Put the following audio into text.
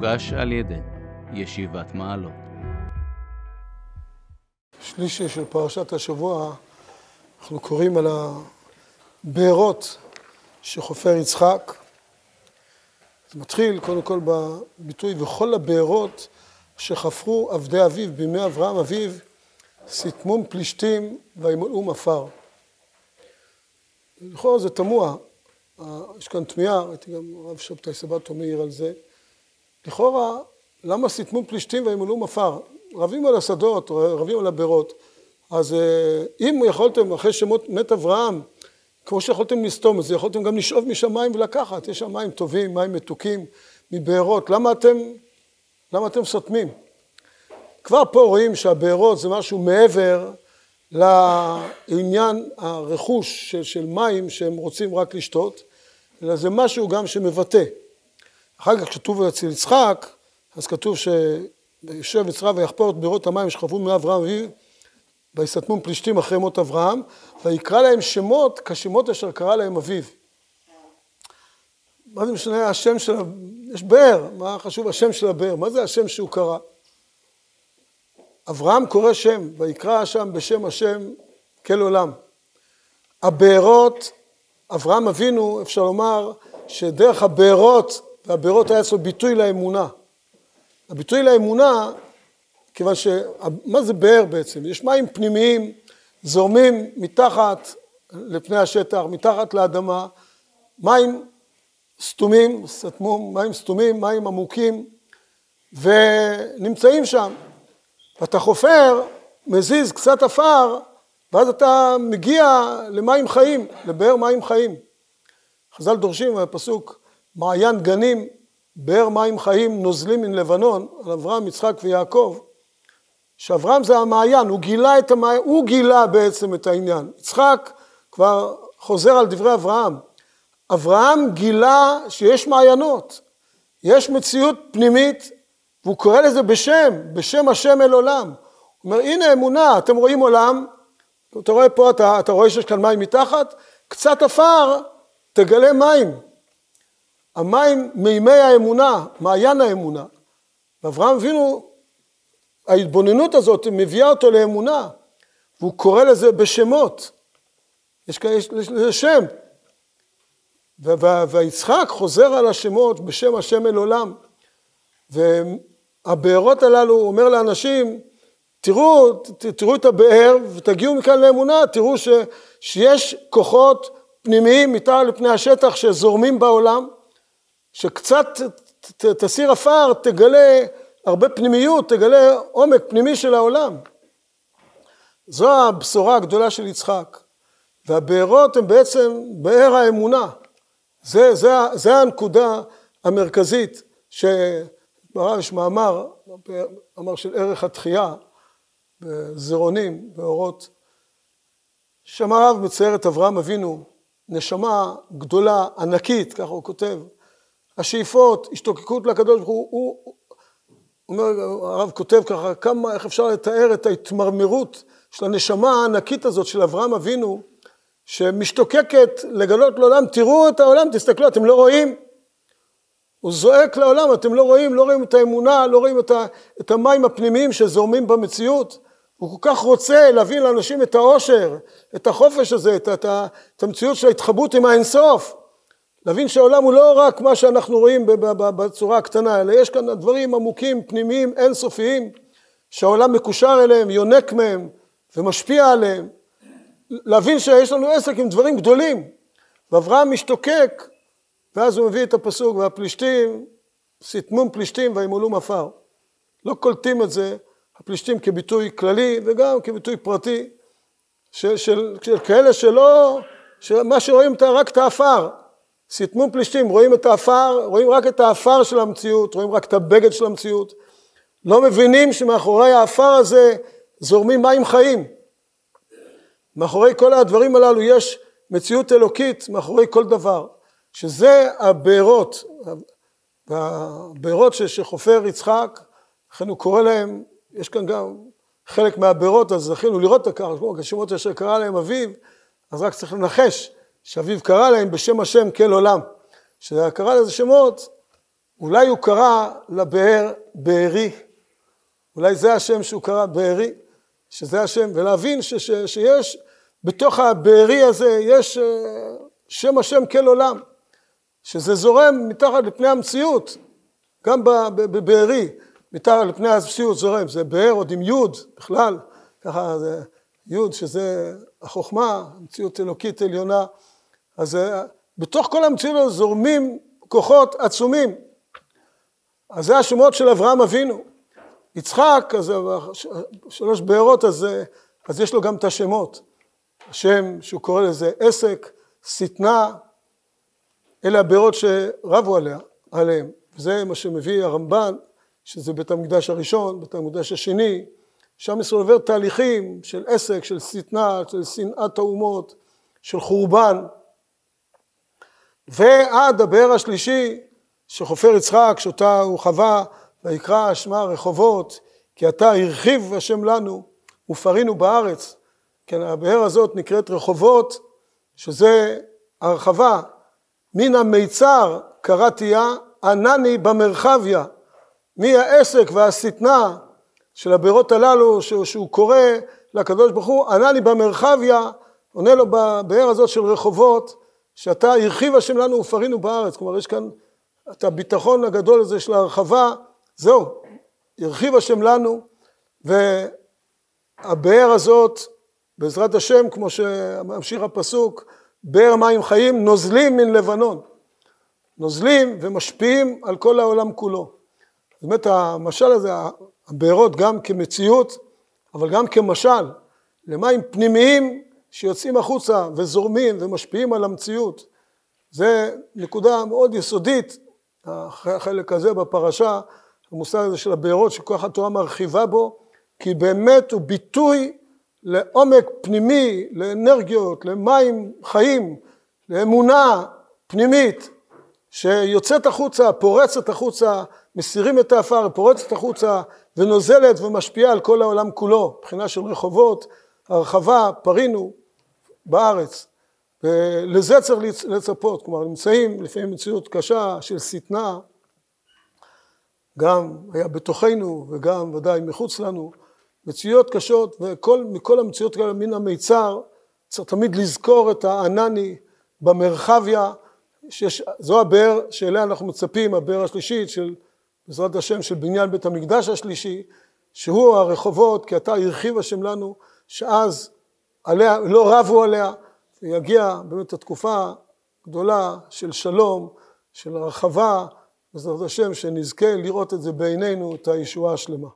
מוגש על ידי ישיבת מעלות. שלישי של פרשת השבוע, אנחנו קוראים על הבארות שחופר יצחק. זה מתחיל קודם כל בביטוי וכל הבארות שחפרו עבדי אביו בימי אברהם אביו, סיתמום פלישתים וימלאום עפר. לכאורה זה תמוה, יש כאן תמיהה, ראיתי גם הרב שבתאי סבתו מעיר על זה. לכאורה, למה סיתמו פלישתים וימלאו עפר? רבים על השדות, רבים על הבירות. אז אה, אם יכולתם, אחרי שמות מת אברהם, כמו שיכולתם לסתום את זה, יכולתם גם לשאוב משם מים ולקחת. יש שם מים טובים, מים מתוקים, מבארות. למה אתם, למה אתם סותמים? כבר פה רואים שהבארות זה משהו מעבר לעניין הרכוש של, של מים שהם רוצים רק לשתות, אלא זה משהו גם שמבטא. אחר כך כתוב אצל יצחק, אז כתוב שיושב יצחק ויחפור את בירות המים שחפרו מאברהם אביו, ויסתמו פלישתים אחרי מות אברהם, ויקרא להם שמות כשמות אשר קרא להם אביו. מה זה משנה השם של. יש באר, מה חשוב השם של הבאר, מה זה השם שהוא קרא? אברהם קורא שם, ויקרא שם בשם השם כל עולם. הבארות, אברהם אבינו, אפשר לומר, שדרך הבארות, והבארות היה אצלו ביטוי לאמונה. הביטוי לאמונה, כיוון ש... מה זה באר בעצם? יש מים פנימיים זורמים מתחת לפני השטח, מתחת לאדמה, מים סתומים, סתמו, מים סתומים, מים עמוקים, ונמצאים שם. ואתה חופר, מזיז קצת עפר, ואז אתה מגיע למים חיים, לבאר מים חיים. חז"ל דורשים בפסוק מעיין גנים, באר מים חיים נוזלים מן לבנון, על אברהם, יצחק ויעקב, שאברהם זה המעיין, הוא גילה את המעיין, הוא גילה בעצם את העניין. יצחק כבר חוזר על דברי אברהם. אברהם גילה שיש מעיינות, יש מציאות פנימית והוא קורא לזה בשם, בשם השם אל עולם. הוא אומר, הנה אמונה, אתם רואים עולם, אתה רואה פה, אתה, אתה רואה שיש כאן מים מתחת, קצת עפר, תגלה מים. המים מימי האמונה, מעיין האמונה. ואברהם אבינו, ההתבוננות הזאת מביאה אותו לאמונה, והוא קורא לזה בשמות. יש, לזה שם. ויצחק חוזר על השמות בשם השם אל עולם. הבארות הללו, הוא אומר לאנשים, תראו, תראו את הבאר ותגיעו מכאן לאמונה, תראו ש, שיש כוחות פנימיים מתחת לפני השטח שזורמים בעולם, שקצת ת, תסיר עפר, תגלה הרבה פנימיות, תגלה עומק פנימי של העולם. זו הבשורה הגדולה של יצחק. והבארות הן בעצם באר האמונה. זה, זה, זה הנקודה המרכזית ש... ברב יש מאמר, מאמר של ערך התחייה, בזרעונים, באורות, שם הרב מצייר את אברהם אבינו, נשמה גדולה, ענקית, ככה הוא כותב, השאיפות, השתוקקות לקדוש ברוך הוא, הוא אומר, הרב כותב ככה, כמה, איך אפשר לתאר את ההתמרמרות של הנשמה הענקית הזאת של אברהם אבינו, שמשתוקקת לגלות לעולם, תראו את העולם, תסתכלו, אתם לא רואים? הוא זועק לעולם, אתם לא רואים, לא רואים את האמונה, לא רואים את, ה, את המים הפנימיים שזורמים במציאות. הוא כל כך רוצה להביא לאנשים את העושר, את החופש הזה, את, את, את המציאות של ההתחברות עם האינסוף. להבין שהעולם הוא לא רק מה שאנחנו רואים בצורה הקטנה, אלא יש כאן דברים עמוקים, פנימיים, אינסופיים, שהעולם מקושר אליהם, יונק מהם ומשפיע עליהם. להבין שיש לנו עסק עם דברים גדולים. ואברהם משתוקק ואז הוא מביא את הפסוק, והפלישתים, סיתמום פלישתים וימולום עפר. לא קולטים את זה, הפלישתים כביטוי כללי וגם כביטוי פרטי, של, של, של כאלה שלא, שמה שרואים את, רק את העפר. סיתמום פלישתים, רואים את העפר, רואים רק את העפר של המציאות, רואים רק את הבגד של המציאות. לא מבינים שמאחורי העפר הזה זורמים מים חיים. מאחורי כל הדברים הללו יש מציאות אלוקית מאחורי כל דבר. שזה הבארות, הבארות שחופר יצחק, לכן הוא קורא להם, יש כאן גם חלק מהבארות, אז זכינו לראות את הקרח, כמו השמות אשר קרא להם אביו, אז רק צריך לנחש שאביו קרא להם בשם השם כל עולם. שקרא לזה שמות, אולי הוא קרא לבאר בארי, אולי זה השם שהוא קרא בארי, שזה השם, ולהבין ש, ש, שיש בתוך הבארי הזה, יש אה, שם השם כל עולם, שזה זורם מתחת לפני המציאות, גם בבארי, מתחת לפני המציאות זורם, זה באר עוד עם יוד בכלל, ככה זה יוד שזה החוכמה, המציאות אלוקית עליונה, אז אה, בתוך כל המציאות הזו זורמים כוחות עצומים. אז זה השמות של אברהם אבינו. יצחק, אז שלוש בארות, אז, אז יש לו גם את השמות. השם שהוא קורא לזה עסק, שטנה, אלה הבארות שרבו עליה, עליהם. וזה מה שמביא הרמב"ן, שזה בית המקדש הראשון, בית המקדש השני, שם ישראל עובר תהליכים של עסק, של שטנה, של שנאת האומות, של חורבן. ועד הבאר השלישי שחופר יצחק, שאותה הוא חווה, ויקרא שמה רחובות, כי אתה הרחיב השם לנו ופרינו בארץ. כן, הבאר הזאת נקראת רחובות, שזה הרחבה. מן המיצר קראתיה, ענני במרחביה. מהעסק והשטנה של הבארות הללו, שהוא, שהוא קורא לקדוש ברוך הוא, ענני במרחביה, עונה לו בבאר הזאת של רחובות, שאתה הרחיב השם לנו ופרינו בארץ. כלומר, יש כאן את הביטחון הגדול הזה של ההרחבה, זהו, הרחיב השם לנו, והבאר הזאת, בעזרת השם, כמו שממשיך הפסוק, באר מים חיים, נוזלים מן לבנון. נוזלים ומשפיעים על כל העולם כולו. אומרת, המשל הזה, הבארות גם כמציאות, אבל גם כמשל, למים פנימיים שיוצאים החוצה וזורמים ומשפיעים על המציאות. זה נקודה מאוד יסודית החלק הזה בפרשה, המושג הזה של הבארות שכוח התורה מרחיבה בו, כי באמת הוא ביטוי לעומק פנימי, לאנרגיות, למים חיים, לאמונה פנימית שיוצאת החוצה, פורצת החוצה, מסירים את האפר, פורצת החוצה ונוזלת ומשפיעה על כל העולם כולו, מבחינה של רחובות, הרחבה, פרינו בארץ. ולזה צריך לצפות, כלומר נמצאים לפעמים מציאות קשה של שטנה, גם היה בתוכנו וגם ודאי מחוץ לנו, מציאות קשות ומכל המציאות כאלה מן המיצר צריך תמיד לזכור את הענני במרחביה, שיש, זו הבאר שאליה אנחנו מצפים, הבאר השלישית של בעזרת השם של בניין בית המקדש השלישי, שהוא הרחובות כי אתה הרחיב השם לנו, שאז עליה, לא רבו עליה ויגיע באמת התקופה הגדולה של שלום, של הרחבה, בעזרת השם, שנזכה לראות את זה בעינינו, את הישועה השלמה.